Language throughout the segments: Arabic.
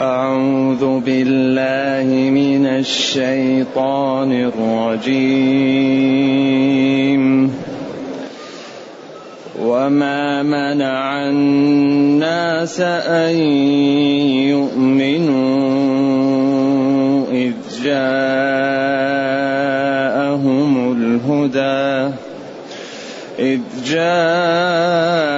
أعوذ بالله من الشيطان الرجيم. وما منع الناس أن يؤمنوا إذ جاءهم الهدى. إذ جاءهم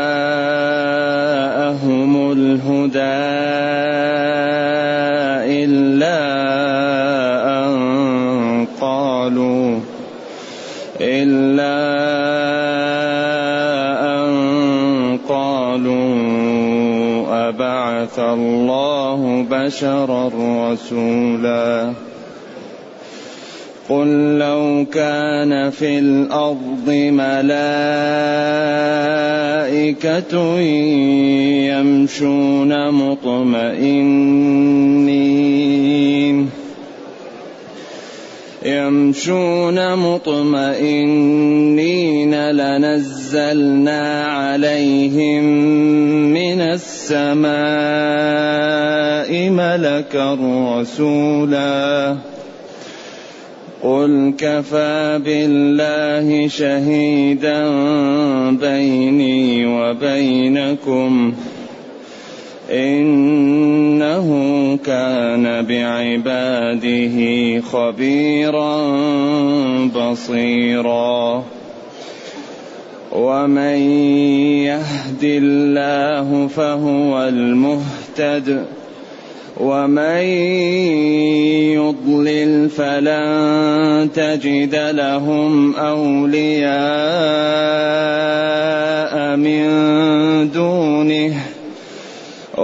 بعث الله بشرا رسولا. قل لو كان في الأرض ملائكة يمشون مطمئنين. يمشون مطمئنين لنزلنا عليهم السماء ملكا رسولا. قل كفى بالله شهيدا بيني وبينكم. إنه كان بعباده خبيرا بصيرا. ومن يهد الله فهو المهتد ومن يضلل فلن تجد لهم أولياء من دونه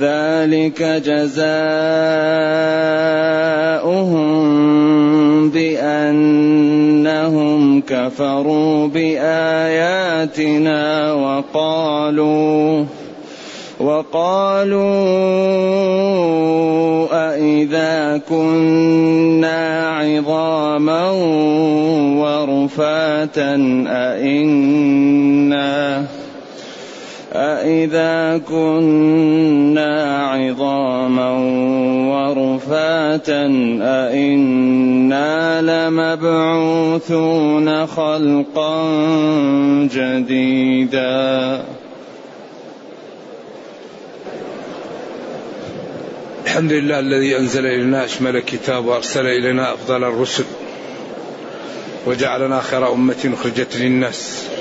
ذلك جزاؤهم بأنهم كفروا بآياتنا وقالوا وقالوا أإذا كنا عظاما ورفاتا أإنا أإذا كنا عظاما ورفاتا أإنا لمبعوثون خلقا جديدا الحمد لله الذي أنزل إلينا أشمل كتاب وأرسل إلينا أفضل الرسل وجعلنا خير أمة أخرجت للناس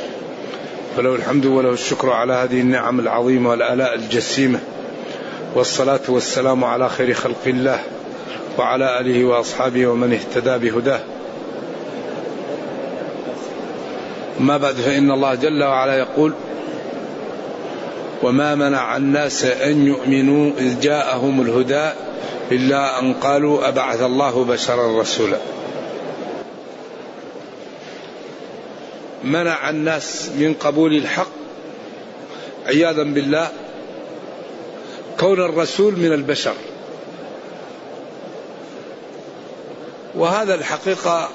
فله الحمد وله الشكر على هذه النعم العظيمة والآلاء الجسيمة. والصلاة والسلام على خير خلق الله وعلى آله وأصحابه ومن اهتدى بهداه. ما بعد فإن الله جل وعلا يقول وما منع الناس أن يؤمنوا إذ جاءهم الهدى إلا أن قالوا أبعث الله بشرا رسولا. منع الناس من قبول الحق عياذا بالله كون الرسول من البشر. وهذا الحقيقة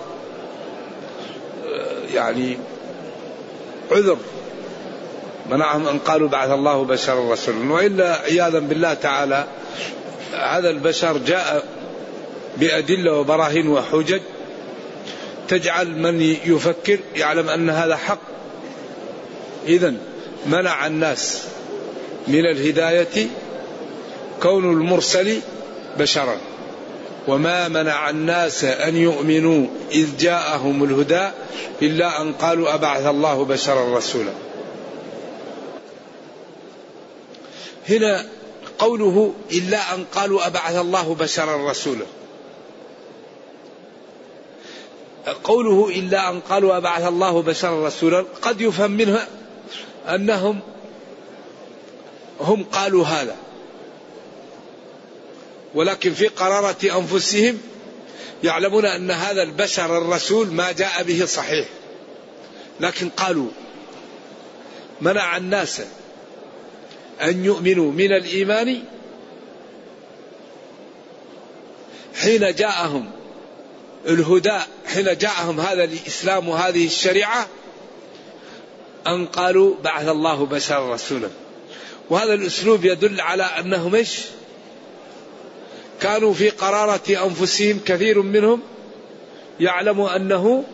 يعني عذر. منعهم أن قالوا بعث الله بشرا رسولا. وإلا عياذا بالله تعالى هذا البشر جاء بأدلة وبراهين وحجج. تجعل من يفكر يعلم أن هذا حق. إذا منع الناس من الهداية كون المرسل بشرا. وما منع الناس أن يؤمنوا إذ جاءهم الهدى إلا أن قالوا أبعث الله بشرا رسولا. هنا قوله إلا أن قالوا أبعث الله بشرا رسولا. قوله إلا أن قالوا أبعث الله بشرا رسولا قد يفهم منها أنهم هم قالوا هذا. ولكن في قرارة أنفسهم يعلمون أن هذا البشر الرسول ما جاء به صحيح. لكن قالوا منع الناس أن يؤمنوا من الإيمان حين جاءهم الهدى حين جاءهم هذا الإسلام وهذه الشريعة أن قالوا بعث الله بشرا رسولا. وهذا الأسلوب يدل على أنهم إيش؟ كانوا في قرارة أنفسهم كثير منهم يعلم أنه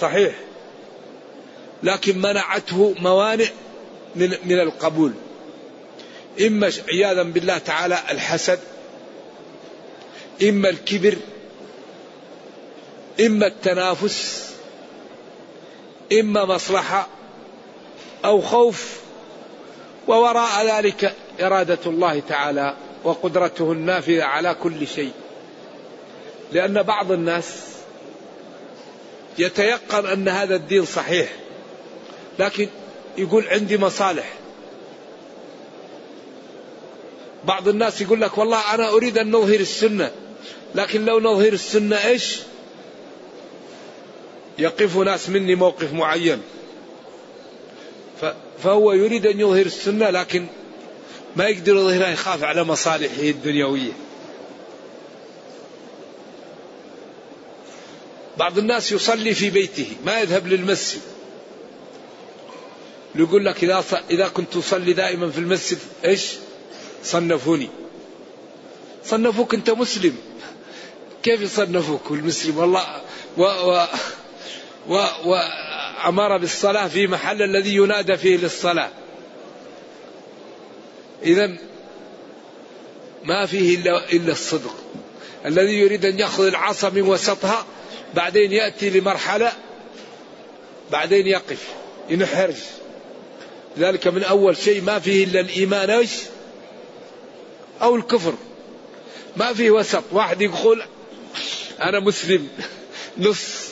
صحيح لكن منعته موانع من من القبول. إما عياذا بالله تعالى الحسد إما الكبر إما التنافس إما مصلحة أو خوف ووراء ذلك إرادة الله تعالى وقدرته النافذة على كل شيء. لأن بعض الناس يتيقن أن هذا الدين صحيح لكن يقول عندي مصالح. بعض الناس يقول لك والله أنا أريد أن نظهر السنة لكن لو نظهر السنة إيش؟ يقف ناس مني موقف معين. فهو يريد أن يظهر السنة لكن ما يقدر يظهرها يخاف على مصالحه الدنيوية. بعض الناس يصلي في بيته ما يذهب للمسجد. يقول لك إذا إذا كنت أصلي دائما في المسجد إيش؟ صنفوني. صنفوك أنت مسلم. كيف يصنفوك المسلم؟ والله و, و وأمر بالصلاة في محل الذي ينادى فيه للصلاة. إذا ما فيه إلا, إلا الصدق. الذي يريد أن يأخذ العصا من وسطها بعدين يأتي لمرحلة بعدين يقف ينحرج. ذلك من أول شيء ما فيه إلا الإيمان إيش؟ أو الكفر. ما فيه وسط. واحد يقول أنا مسلم. نص.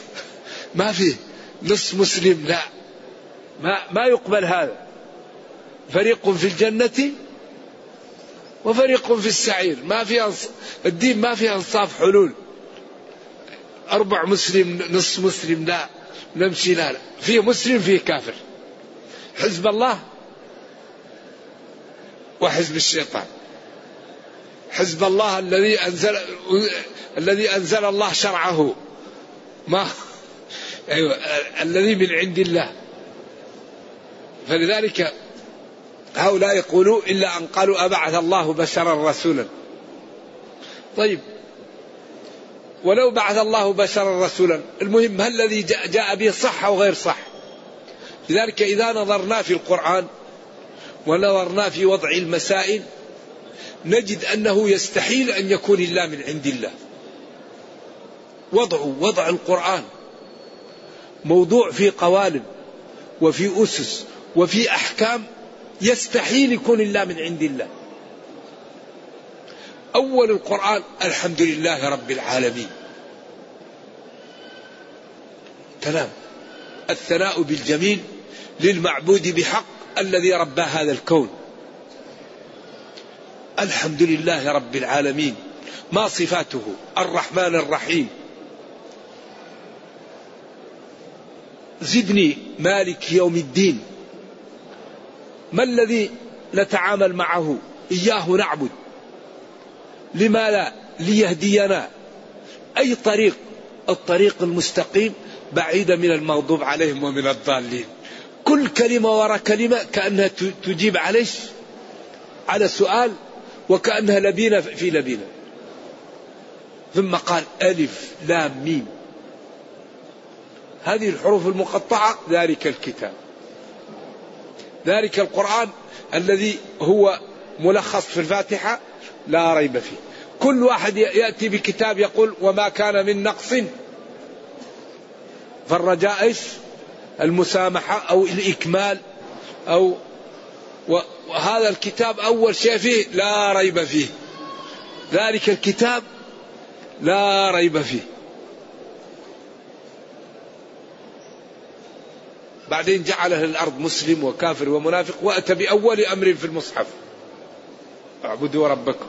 ما فيه نص مسلم لا. ما ما يقبل هذا. فريق في الجنة وفريق في السعير. ما في. الدين ما فيه أنصاف حلول. أربع مسلم نص مسلم لا. نمشي لا لا. فيه مسلم فيه كافر. حزب الله وحزب الشيطان. حزب الله الذي أنزل الذي أنزل الله شرعه. ما أيوة الذي من عند الله. فلذلك هؤلاء يقولوا إلا أن قالوا أبعث الله بشرا رسولا. طيب ولو بعث الله بشرا رسولا المهم ما الذي جاء به صح أو غير صح؟ لذلك إذا نظرنا في القرآن ونظرنا في وضع المسائل نجد أنه يستحيل أن يكون إلا من عند الله. وضع وضع القرآن. موضوع في قوالب وفي أسس وفي أحكام يستحيل يكون إلا من عند الله. أول القرآن الحمد لله رب العالمين. كلام الثناء بالجميل للمعبود بحق الذي ربى هذا الكون. الحمد لله رب العالمين. ما صفاته؟ الرحمن الرحيم. زدني مالك يوم الدين. ما الذي نتعامل معه؟ إياه نعبد. لما لا ليهدينا؟ أي طريق؟ الطريق المستقيم بعيدة من المغضوب عليهم ومن الضالين. كل كلمة وراء كلمة كأنها تجيب عليش؟ على سؤال وكأنها لبينة في لبينة. ثم قال ألف لام ميم. هذه الحروف المقطعة ذلك الكتاب. ذلك القرآن الذي هو ملخص في الفاتحة لا ريب فيه. كل واحد يأتي بكتاب يقول وما كان من نقص. فالرجاء؟ المسامحة أو الإكمال أو وهذا الكتاب أول شيء فيه لا ريب فيه. ذلك الكتاب لا ريب فيه. بعدين جعل أهل الأرض مسلم وكافر ومنافق وأتى بأول أمر في المصحف. اعبدوا ربكم.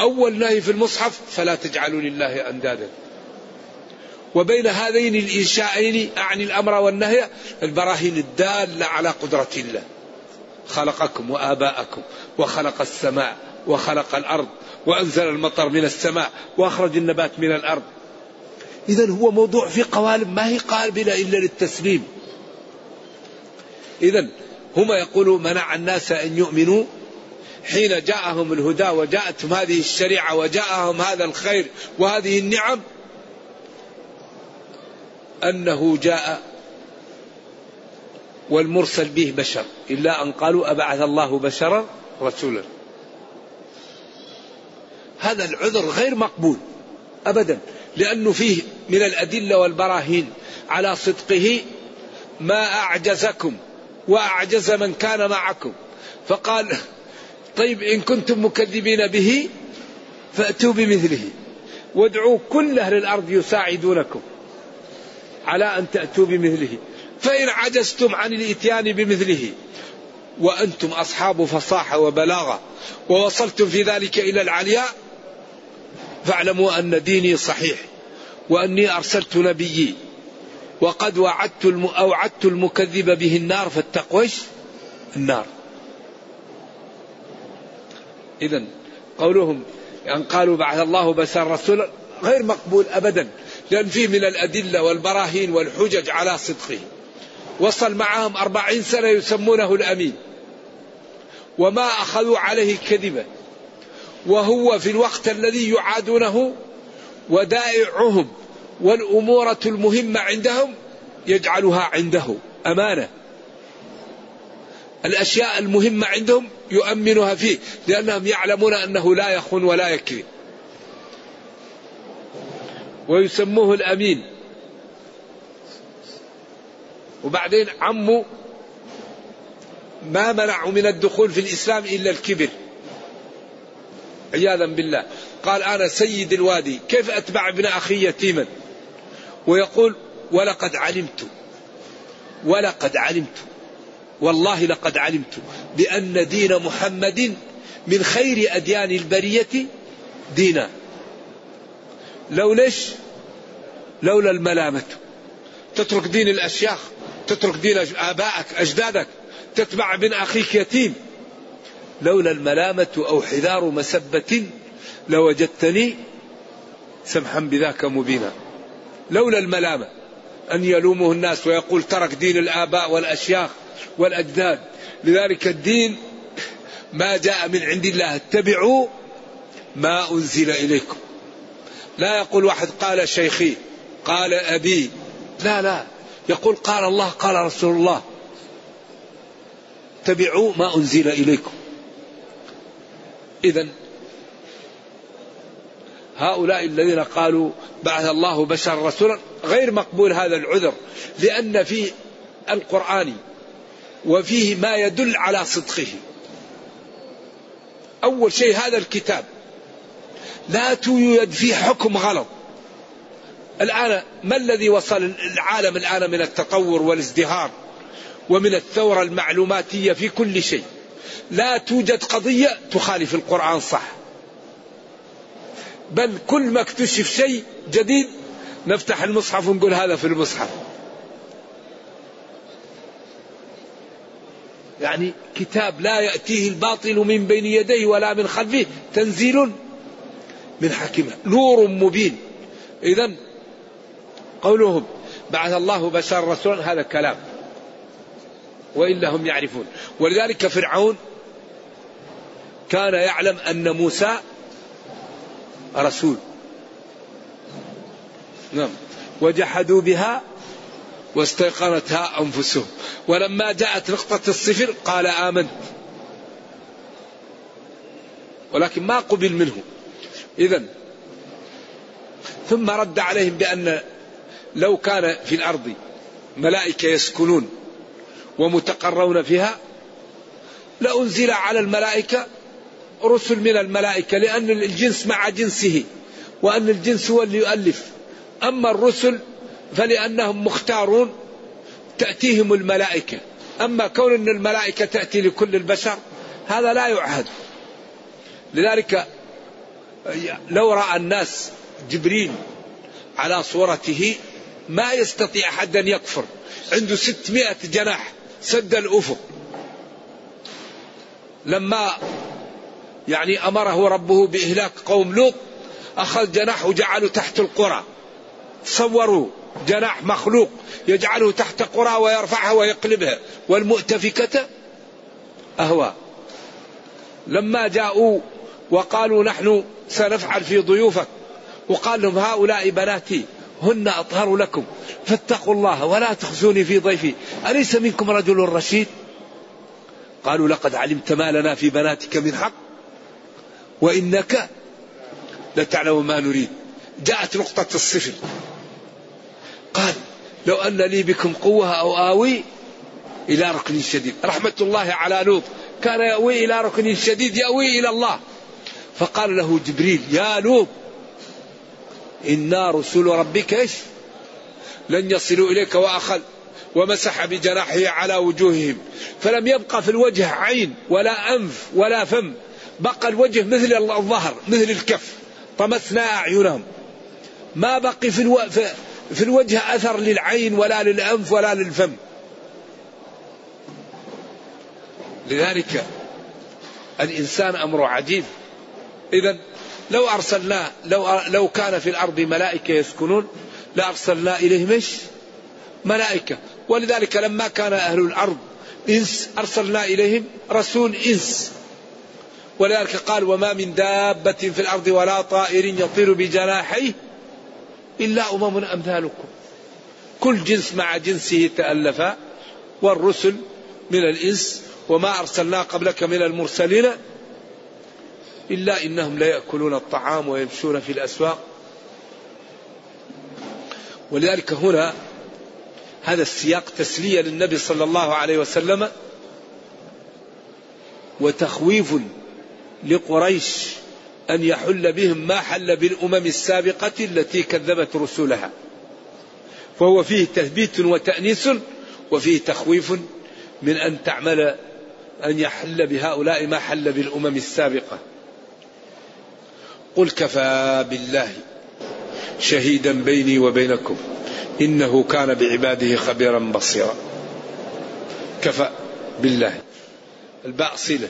أول نهي في المصحف فلا تجعلوا لله أندادا. وبين هذين الإنشائين أعني الأمر والنهي البراهين الدالة على قدرة الله. خلقكم وآباءكم وخلق السماء وخلق الأرض وأنزل المطر من السماء وأخرج النبات من الأرض. إذا هو موضوع في قوالب ما هي قابلة إلا للتسليم. إذا هما يقولوا منع الناس أن يؤمنوا حين جاءهم الهدى وجاءتهم هذه الشريعة وجاءهم هذا الخير وهذه النعم أنه جاء والمرسل به بشر إلا أن قالوا أبعث الله بشرا رسولا. هذا العذر غير مقبول أبدا لأنه فيه من الأدلة والبراهين على صدقه ما أعجزكم. وأعجز من كان معكم. فقال طيب إن كنتم مكذبين به فأتوا بمثله. وادعوا كل أهل الأرض يساعدونكم على أن تأتوا بمثله. فإن عجزتم عن الإتيان بمثله وأنتم أصحاب فصاحة وبلاغة ووصلتم في ذلك إلى العلياء فاعلموا أن ديني صحيح وأني أرسلت نبيي. وقد وعدت. أوعدت المكذب به النار فاتقوا النار. إذا قولهم أن قالوا بعث الله بشر رسولا غير مقبول أبدا لأن فيه من الأدلة والبراهين والحجج على صدقه. وصل معهم أربعين سنة يسمونه الأمين. وما أخذوا عليه كذبا. وهو في الوقت الذي يعادونه ودائعهم. والأمورة المهمة عندهم يجعلها عنده أمانة. الأشياء المهمة عندهم يؤمنها فيه لأنهم يعلمون أنه لا يخون ولا يكذب ويسموه الأمين. وبعدين عمه ما منعه من الدخول في الإسلام إلا الكبر. عياذا بالله. قال أنا سيد الوادي كيف أتبع ابن أخي يتيما؟ ويقول ولقد علمت ولقد علمت والله لقد علمت بأن دين محمد من خير أديان البرية دينا. لو ليش؟ لولا الملامة. تترك دين الأشياخ تترك دين آبائك أجدادك تتبع ابن أخيك يتيم. لولا الملامة أو حذار مسبة لوجدتني سمحا بذاك مبينا. لولا الملامة أن يلومه الناس ويقول ترك دين الآباء والأشياخ والأجداد. لذلك الدين ما جاء من عند الله اتبعوا ما أنزل إليكم. لا يقول واحد قال شيخي قال أبي. لا لا. يقول قال الله قال رسول الله. اتبعوا ما أنزل إليكم. إذا هؤلاء الذين قالوا بعث الله بشر رسولا غير مقبول هذا العذر لأن في القرآن وفيه ما يدل على صدقه. أول شيء هذا الكتاب. لا توجد فيه حكم غلط. الآن ما الذي وصل العالم الآن من التطور والازدهار ومن الثورة المعلوماتية في كل شيء؟ لا توجد قضية تخالف القرآن صح. بل كل ما اكتشف شيء جديد نفتح المصحف ونقول هذا في المصحف. يعني كتاب لا يأتيه الباطل من بين يديه ولا من خلفه تنزيل من حكيم نور مبين. إذا قولهم بعث الله بشر رسولا هذا كلام. وإلا هم يعرفون. ولذلك فرعون كان يعلم أن موسى رسول. نعم. وجحدوا بها واستيقنتها أنفسهم. ولما جاءت نقطة الصفر قال آمنت. ولكن ما قبل منه. إذا ثم رد عليهم بأن لو كان في الأرض ملائكة يسكنون ومتقرون فيها لأنزل على الملائكة رسل من الملائكة لأن الجنس مع جنسه وأن الجنس هو اللي يؤلف. أما الرسل فلأنهم مختارون تأتيهم الملائكة. أما كون أن الملائكة تأتي لكل البشر هذا لا يعهد. لذلك لو رأى الناس جبريل على صورته ما يستطيع أحد أن يكفر. عنده ستمائة جناح سد الأفق. لما يعني أمره ربه بإهلاك قوم لوط أخذ جناح وجعله تحت القرى. تصوروا جناح مخلوق يجعله تحت قرى ويرفعها ويقلبها. والمؤتفكة أهوى. لما جاءوا وقالوا نحن سنفعل في ضيوفك وقال لهم هؤلاء بناتي هن أطهر لكم فاتقوا الله ولا تخزوني في ضيفي. أليس منكم رجل رشيد؟ قالوا لقد علمت ما لنا في بناتك من حق. وإنك لتعلم ما نريد. جاءت نقطة الصفر. قال لو أن لي بكم قوة أو آوي إلى ركن شديد. رحمة الله على لوط. كان يأوي إلى ركن شديد يأوي إلى الله. فقال له جبريل يا لوط إنا رسول ربك إيش؟ لن يصلوا إليك وأخذ ومسح بجناحه على وجوههم. فلم يبقى في الوجه عين ولا أنف ولا فم. بقى الوجه مثل الظهر مثل الكف طمسنا أعينهم. ما بقي في, ألو... في الوجه أثر للعين ولا للأنف ولا للفم. لذلك الإنسان أمره عجيب. إذا لو أرسلنا لو لو كان في الأرض ملائكة يسكنون لأرسلنا إليهم إيش؟ ملائكة. ولذلك لما كان أهل الأرض إنس أرسلنا إليهم رسول إنس. ولذلك قال وما من دابة في الأرض ولا طائر يطير بجناحيه إلا أمم أمثالكم. كل جنس مع جنسه تألفا والرسل من الإنس وما أرسلنا قبلك من المرسلين إلا إنهم لا يأكلون الطعام ويمشون في الأسواق. ولذلك هنا هذا السياق تسلية للنبي صلى الله عليه وسلم وتخويف لقريش أن يحل بهم ما حل بالأمم السابقة التي كذبت رسلها. فهو فيه تثبيت وتأنيس وفيه تخويف من أن تعمل أن يحل بهؤلاء ما حل بالأمم السابقة. قل كفى بالله شهيدا بيني وبينكم إنه كان بعباده خبيرا بصيرا. كفى بالله. الباء صلة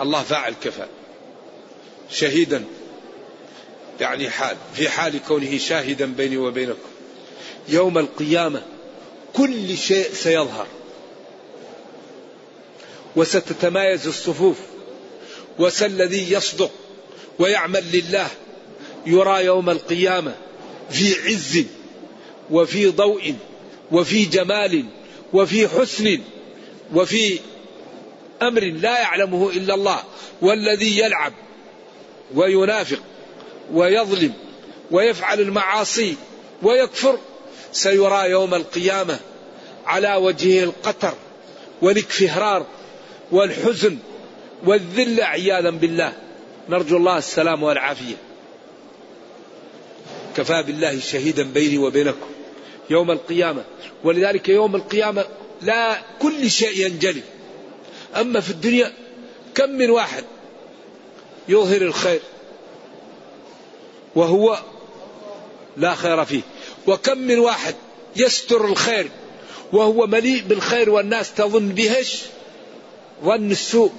الله فاعل كفى. شهيدا. يعني حال في حال كونه شاهدا بيني وبينكم. يوم القيامة كل شيء سيظهر. وستتمايز الصفوف. وسالذي يصدق ويعمل لله يرى يوم القيامة في عز وفي ضوء وفي جمال وفي حسن وفي أمر لا يعلمه إلا الله والذي يلعب وينافق ويظلم ويفعل المعاصي ويكفر سيرى يوم القيامة على وجهه القتر والاكفهرار والحزن والذل عياذا بالله. نرجو الله السلام والعافية. كفى بالله شهيدا بيني وبينكم يوم القيامة ولذلك يوم القيامة لا كل شيء ينجلي. أما في الدنيا كم من واحد يظهر الخير وهو لا خير فيه وكم من واحد يستر الخير وهو مليء بالخير والناس تظن بهش ظن السوء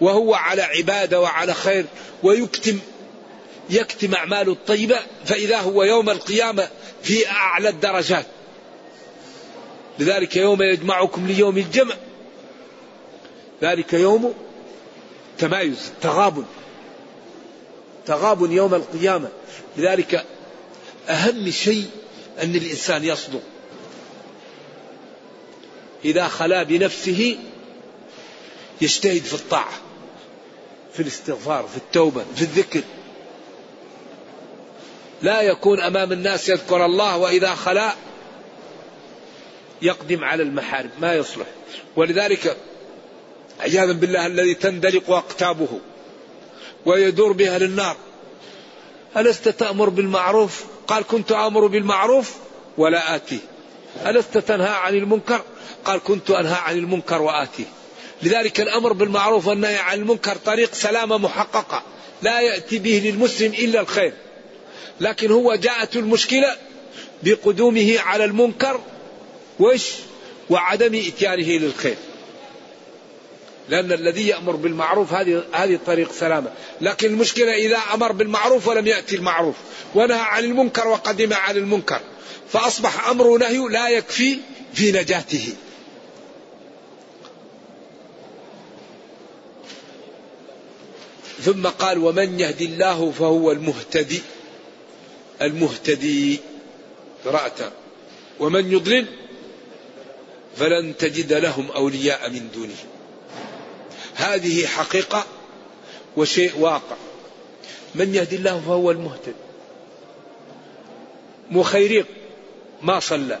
وهو على عبادة وعلى خير ويكتم يكتم أعماله الطيبة فإذا هو يوم القيامة في أعلى الدرجات. لذلك يوم يجمعكم ليوم الجمع ذلك يوم تمايز تغابن. تغابن يوم القيامة. لذلك أهم شيء أن الإنسان يصدق. إذا خلا بنفسه يجتهد في الطاعة في الاستغفار في التوبة في الذكر. لا يكون أمام الناس يذكر الله وإذا خلا يقدم على المحارم ما يصلح. ولذلك عياذا بالله الذي تندلق أقتابه ويدور بها للنار. ألست تأمر بالمعروف؟ قال كنت آمر بالمعروف ولا آتيه ألست تنهى عن المنكر؟ قال كنت أنهى عن المنكر وآتيه لذلك الأمر بالمعروف والنهي عن المنكر طريق سلامة محققة لا يأتي به للمسلم إلا الخير. لكن هو جاءت المشكلة بقدومه على المنكر وش؟ وعدم إتيانه للخير. لأن الذي يأمر بالمعروف هذه هذه طريق سلامة. لكن المشكلة إذا أمر بالمعروف ولم يأتي المعروف ونهى عن المنكر وقدم على المنكر فأصبح أمر نهي لا يكفي في نجاته. ثم قال ومن يهدي الله فهو المهتدي. المهتدي. قراءة. ومن يضلل فلن تجد لهم أولياء من دونه. هذه حقيقة وشيء واقع. من يهدي الله فهو المهتد. مخيريق ما صلى.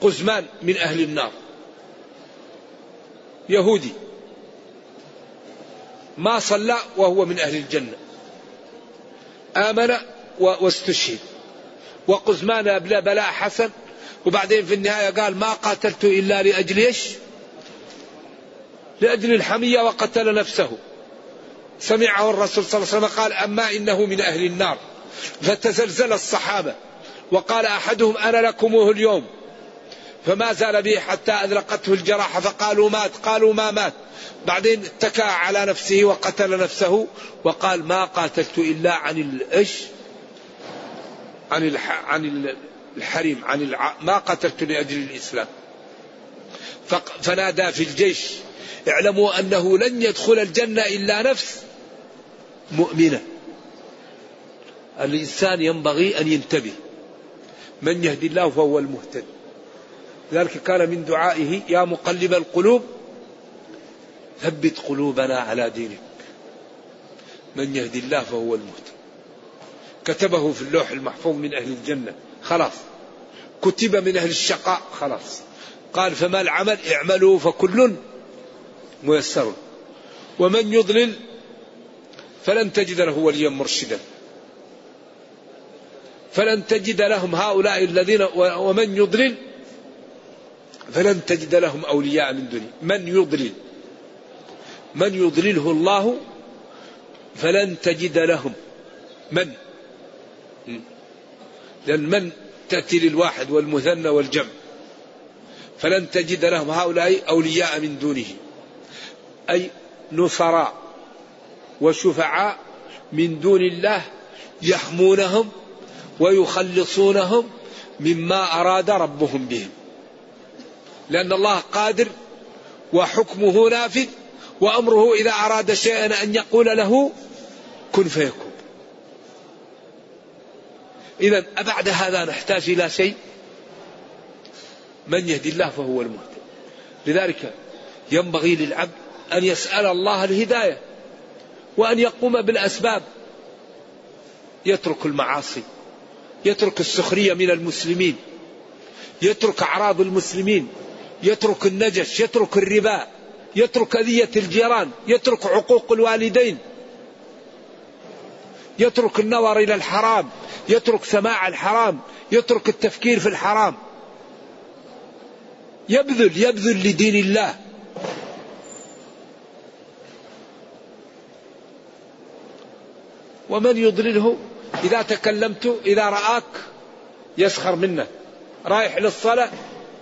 قزمان من أهل النار. يهودي ما صلى وهو من أهل الجنة. آمن واستشهد. وقزمان أبلى بلاء حسن. وبعدين في النهاية قال ما قاتلت إلا لأجل إيش؟ لأجل الحمية وقتل نفسه. سمعه الرسول صلى الله عليه وسلم قال أما إنه من أهل النار. فتزلزل الصحابة وقال أحدهم أنا لكمه اليوم. فما زال به حتى أذرقته الجراحة فقالوا مات قالوا ما مات. بعدين اتكى على نفسه وقتل نفسه وقال ما قاتلت إلا عن الإيش؟ عن. عن الحريم عن الع... ما قتلت لأجل الإسلام. فنادى في الجيش. اعلموا أنه لن يدخل الجنة إلا نفس مؤمنة. الإنسان ينبغي أن ينتبه. من يهدي الله فهو المهتد. لذلك كان من دعائه يا مقلب القلوب ثبت قلوبنا على دينك. من يهدي الله فهو المهتد. كتبه في اللوح المحفوظ من أهل الجنة. خلاص. كتب من أهل الشقاء. خلاص. قال فما العمل؟ اعملوا فكل ميسر. ومن يضلل فلن تجد له وليا مرشدا. فلن تجد لهم هؤلاء الذين ومن يضلل فلن تجد لهم أولياء من دونه من يضلل؟ من يضلله الله فلن تجد لهم. من؟ لأن من تأتي للواحد والمثنى والجمع؟ فلن تجد لهم هؤلاء أولياء من دونه. أي نصراء وشفعاء من دون الله يحمونهم ويخلصونهم مما أراد ربهم بهم. لأن الله قادر وحكمه نافذ وأمره إذا أراد شيئا أن يقول له كن فيكون. إذا أبعد هذا نحتاج إلى شيء؟ من يهدي الله فهو المهتد لذلك ينبغي للعبد أن يسأل الله الهداية وأن يقوم بالأسباب. يترك المعاصي يترك السخرية من المسلمين يترك أعراض المسلمين يترك النجش يترك الربا يترك أذية الجيران يترك عقوق الوالدين يترك النظر إلى الحرام يترك سماع الحرام يترك التفكير في الحرام. يبذل يبذل لدين الله. ومن يضلله إذا تكلمت إذا رآك يسخر منك رايح للصلاة؟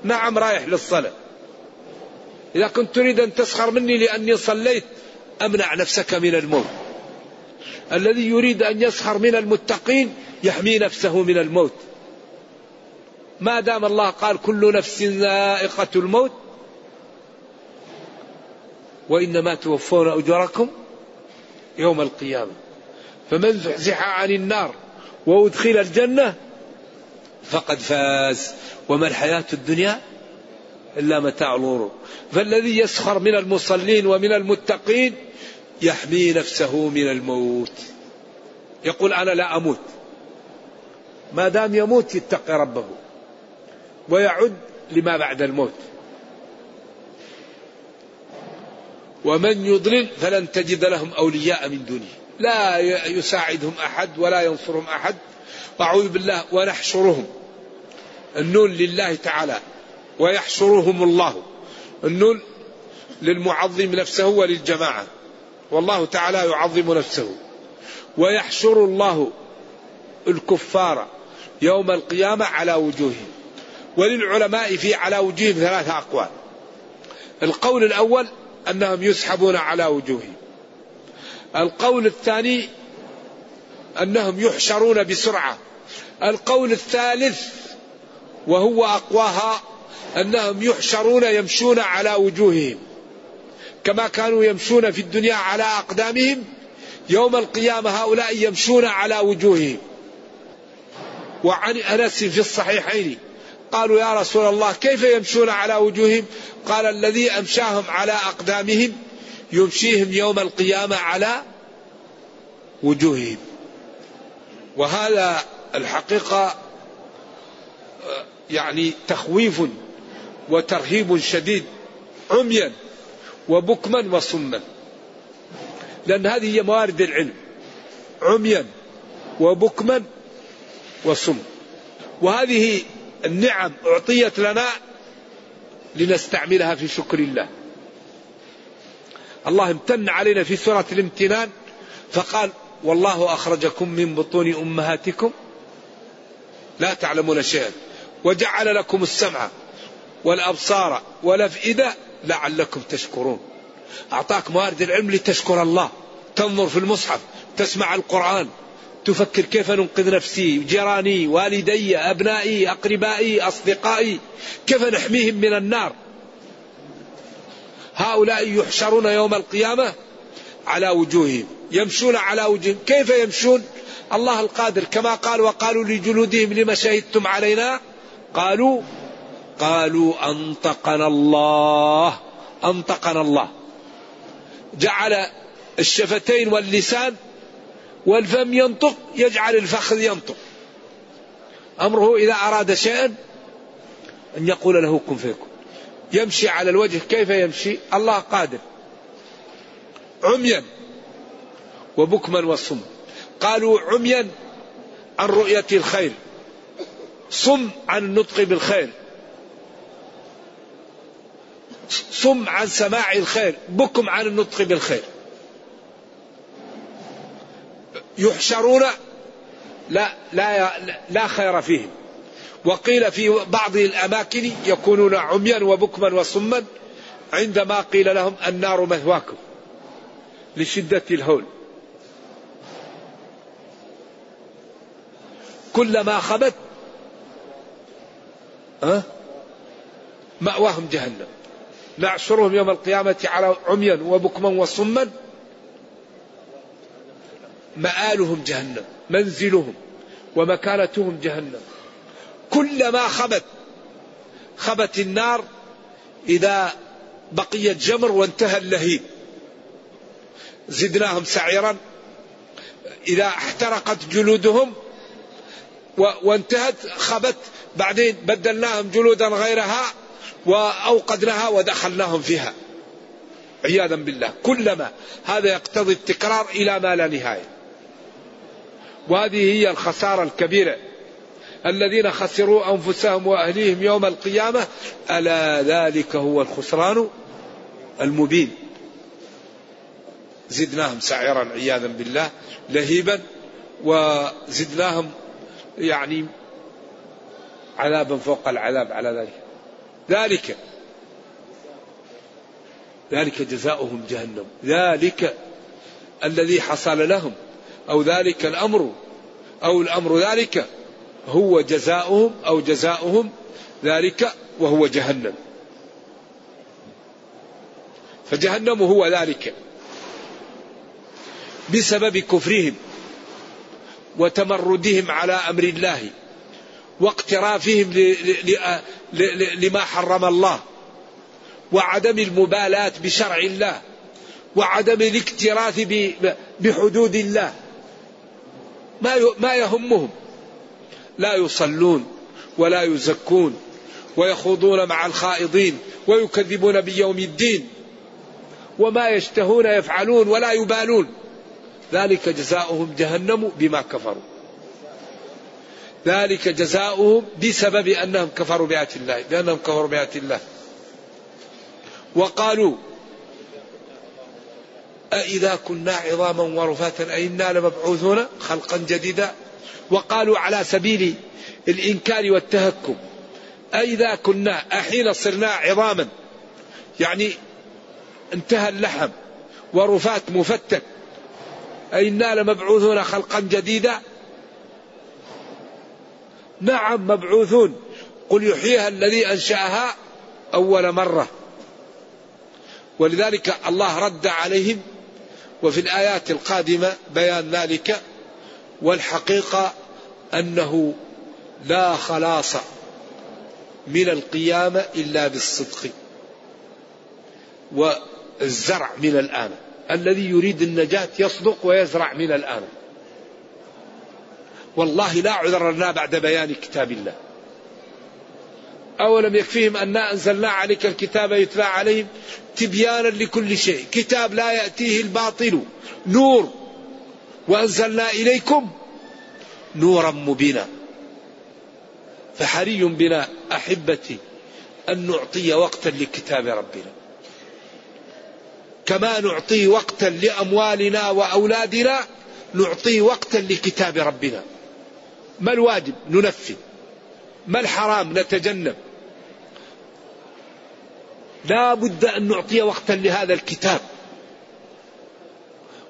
نعم رايح للصلاة. إذا كنت تريد أن تسخر مني لأني صليت أمنع نفسك من الموت. الذي يريد أن يسخر من المتقين يحمي نفسه من الموت. ما دام الله قال كل نفس ذائقة الموت وإنما توفون أجركم يوم القيامة. فمن زحزح عن النار وأدخل الجنة فقد فاز. وما الحياة الدنيا إلا متاع الغرور. فالذي يسخر من المصلين ومن المتقين يحمي نفسه من الموت. يقول أنا لا أموت. ما دام يموت يتقي ربه. ويعد لما بعد الموت. ومن يضلل فلن تجد لهم أولياء من دونه. لا يساعدهم أحد ولا ينصرهم أحد. أعوذ بالله ونحشرهم. النون لله تعالى. ويحشرهم الله. النون للمعظم نفسه وللجماعة. والله تعالى يعظم نفسه. ويحشر الله الكفار يوم القيامة على وجوههم. وللعلماء في على وجوههم ثلاثة أقوال. القول الأول أنهم يسحبون على وجوههم. القول الثاني أنهم يحشرون بسرعة. القول الثالث وهو أقواها أنهم يحشرون يمشون على وجوههم. كما كانوا يمشون في الدنيا على أقدامهم يوم القيامة هؤلاء يمشون على وجوههم. وعن أنس في الصحيحين قالوا يا رسول الله كيف يمشون على وجوههم؟ قال الذي أمشاهم على أقدامهم يمشيهم يوم القيامة على وجوههم. وهذا الحقيقة يعني تخويف وترهيب شديد عميا وبكما وصما. لأن هذه هي موارد العلم عميا وبكما وصم. وهذه النعم أعطيت لنا لنستعملها في شكر الله. الله امتن علينا في سورة الامتنان فقال والله أخرجكم من بطون أمهاتكم لا تعلمون شيئا وجعل لكم السمع والأبصار والأفئدة لعلكم تشكرون. أعطاك موارد العلم لتشكر الله. تنظر في المصحف تسمع القرآن تفكر كيف ننقذ نفسي جيراني والدي أبنائي أقربائي أصدقائي كيف نحميهم من النار. هؤلاء يحشرون يوم القيامة على وجوههم. يمشون على وجوههم كيف يمشون؟ الله القادر كما قال وقالوا لجلودهم لما شهدتم علينا؟ قالوا قالوا أنطقنا الله أنطقنا الله. جعل الشفتين واللسان والفم ينطق يجعل الفخذ ينطق. أمره إذا أراد شيئا أن يقول له كن فيكن يمشي على الوجه كيف يمشي؟ الله قادر. عميا وبكما وصم. قالوا عميا عن رؤية الخير. صم عن النطق بالخير. صم عن سماع الخير. بكم عن النطق بالخير. يحشرون لا لا لا خير فيهم. وقيل في بعض الأماكن يكونون عميا وبكما وصما عندما قيل لهم النار مثواكم لشدة الهول. كلما خبت أه؟ مأواهم جهنم. نعشرهم يوم القيامة على عميا وبكما وصما مآلهم جهنم منزلهم ومكانتهم جهنم. كلما خبت خبت النار إذا بقيت جمر وانتهى اللهيب. زدناهم سعيرا إذا احترقت جلودهم وانتهت خبت بعدين بدلناهم جلودا غيرها وأوقدناها ودخلناهم فيها. عياذا بالله كلما. هذا يقتضي التكرار إلى ما لا نهاية. وهذه هي الخسارة الكبيرة. الذين خسروا أنفسهم وأهليهم يوم القيامة ألا ذلك هو الخسران المبين. زدناهم سعيرا عياذا بالله لهيبا وزدناهم يعني عذابا فوق العذاب على ذلك. ذلك ذلك جزاؤهم جهنم. ذلك الذي حصل لهم أو ذلك الأمر أو الأمر ذلك. هو جزاؤهم أو جزاؤهم ذلك وهو جهنم. فجهنم هو ذلك. بسبب كفرهم وتمردهم على أمر الله واقترافهم لما حرم الله وعدم المبالاة بشرع الله وعدم الاكتراث بحدود الله. ما ما يهمهم. لا يصلون ولا يزكون ويخوضون مع الخائضين ويكذبون بيوم الدين وما يشتهون يفعلون ولا يبالون ذلك جزاؤهم جهنم بما كفروا. ذلك جزاؤهم بسبب أنهم كفروا بآيات الله بأنهم كفروا بآيات الله. وقالوا أإذا كنا عظاما ورفاتا أئنا لمبعوثون خلقا جديدا وقالوا على سبيل الإنكار والتهكم أئذا كنا أحين صرنا عظاما يعني انتهى اللحم ورفات مفتت أئنا لمبعوثون خلقا جديدا؟ نعم مبعوثون قل يحييها الذي أنشأها أول مرة. ولذلك الله رد عليهم وفي الآيات القادمة بيان ذلك والحقيقة أنه لا خلاص من القيامة إلا بالصدق والزرع من الآن. الذي يريد النجاة يصدق ويزرع من الآن. والله لا عذر لنا بعد بيان كتاب الله. أولم يكفيهم أنا أنزلنا عليك الكتاب يتلى عليهم تبيانا لكل شيء. كتاب لا يأتيه الباطل. نور. وأنزلنا إليكم نورا مبينا. فحري بنا أحبتي أن نعطي وقتا لكتاب ربنا. كما نعطي وقتا لأموالنا وأولادنا نعطي وقتا لكتاب ربنا. ما الواجب؟ ننفذ ما الحرام؟ نتجنب. لا بد أن نعطي وقتا لهذا الكتاب.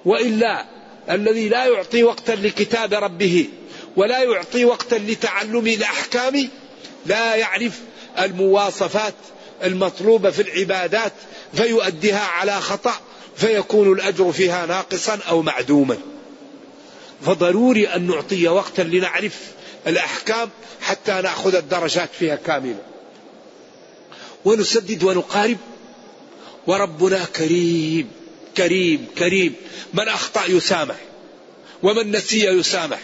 وإلا الذي لا يعطي وقتا لكتاب ربه ولا يعطي وقتا لتعلم الأحكام لا يعرف المواصفات المطلوبة في العبادات فيؤديها على خطأ فيكون الأجر فيها ناقصا أو معدوما. فضروري أن نعطي وقتا لنعرف الأحكام حتى نأخذ الدرجات فيها كاملة. ونسدد ونقارب. وربنا كريم. كريم كريم. من أخطأ يسامح ومن نسي يسامح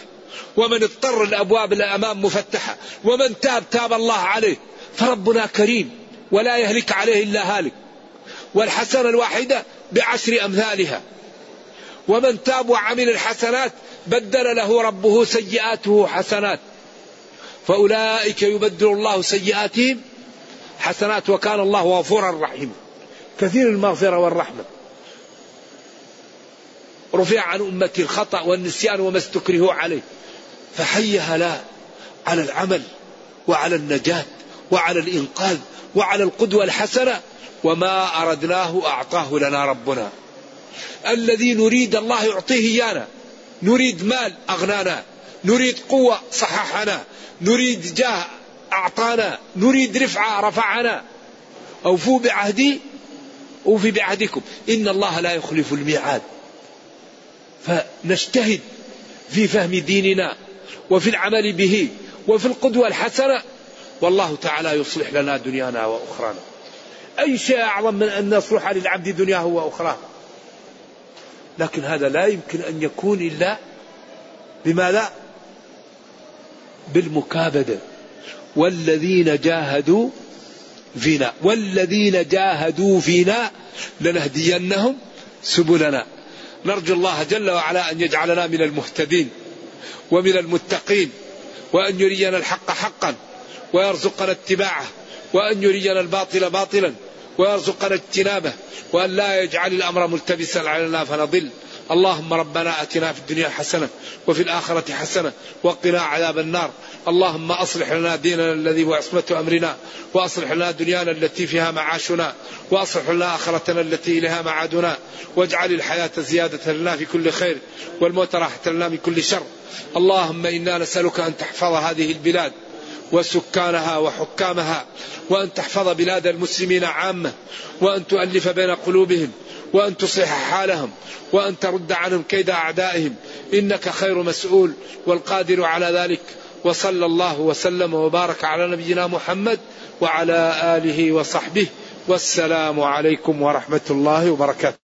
ومن اضطر الأبواب الأمام مفتحة ومن تاب تاب الله عليه. فربنا كريم ولا يهلك عليه إلا هالك. والحسنة الواحدة بعشر أمثالها. ومن تاب وعمل الحسنات بدل له ربه سيئاته حسنات. فأولئك يبدل الله سيئاتهم حسنات وكان الله غفورا رحيما. كثير المغفرة والرحمة. رفع عن أمتي الخطأ والنسيان وما استكرهوا عليه. فحيها لا على العمل وعلى النجاة وعلى الإنقاذ وعلى القدوة الحسنة. وما أردناه أعطاه لنا ربنا. الذي نريد الله يعطيه إيانا. نريد مال أغنانا. نريد قوة صححنا. نريد جاه أعطانا. نريد رفعة رفعنا. أوفوا بعهدي. أوفي بعهدكم. إن الله لا يخلف الميعاد. فنجتهد في فهم ديننا وفي العمل به وفي القدوة الحسنة. والله تعالى يصلح لنا دنيانا وأخرانا. أي شيء أعظم من أن نصلح للعبد دنياه وأخراه. لكن هذا لا يمكن أن يكون إلا بماذا بالمكابدة. والذين جاهدوا فينا. والذين جاهدوا فينا لنهدينهم سبلنا. نرجو الله جل وعلا أن يجعلنا من المهتدين ومن المتقين وأن يرينا الحق حقا ويرزقنا اتباعه وأن يرينا الباطل باطلا ويرزقنا اجتنابه وأن لا يجعل الأمر ملتبسا علينا فنضل. اللهم ربنا آتنا في الدنيا حسنة وفي الآخرة حسنة وقنا عذاب النار. اللهم أصلح لنا ديننا الذي هو عصمة أمرنا وأصلح لنا دنيانا التي فيها معاشنا وأصلح لنا آخرتنا التي إليها معادنا. واجعل الحياة زيادة لنا في كل خير والموت راحة لنا من كل شر. اللهم إنا نسألك أن تحفظ هذه البلاد وسكانها وحكامها وأن تحفظ بلاد المسلمين عامة وأن تؤلف بين قلوبهم وأن تصلح حالهم وأن ترد عنهم كيد أعدائهم. إنك خير مسؤول والقادر على ذلك. وصلى الله وسلم وبارك على نبينا محمد وعلى آله وصحبه. والسلام عليكم ورحمة الله وبركاته.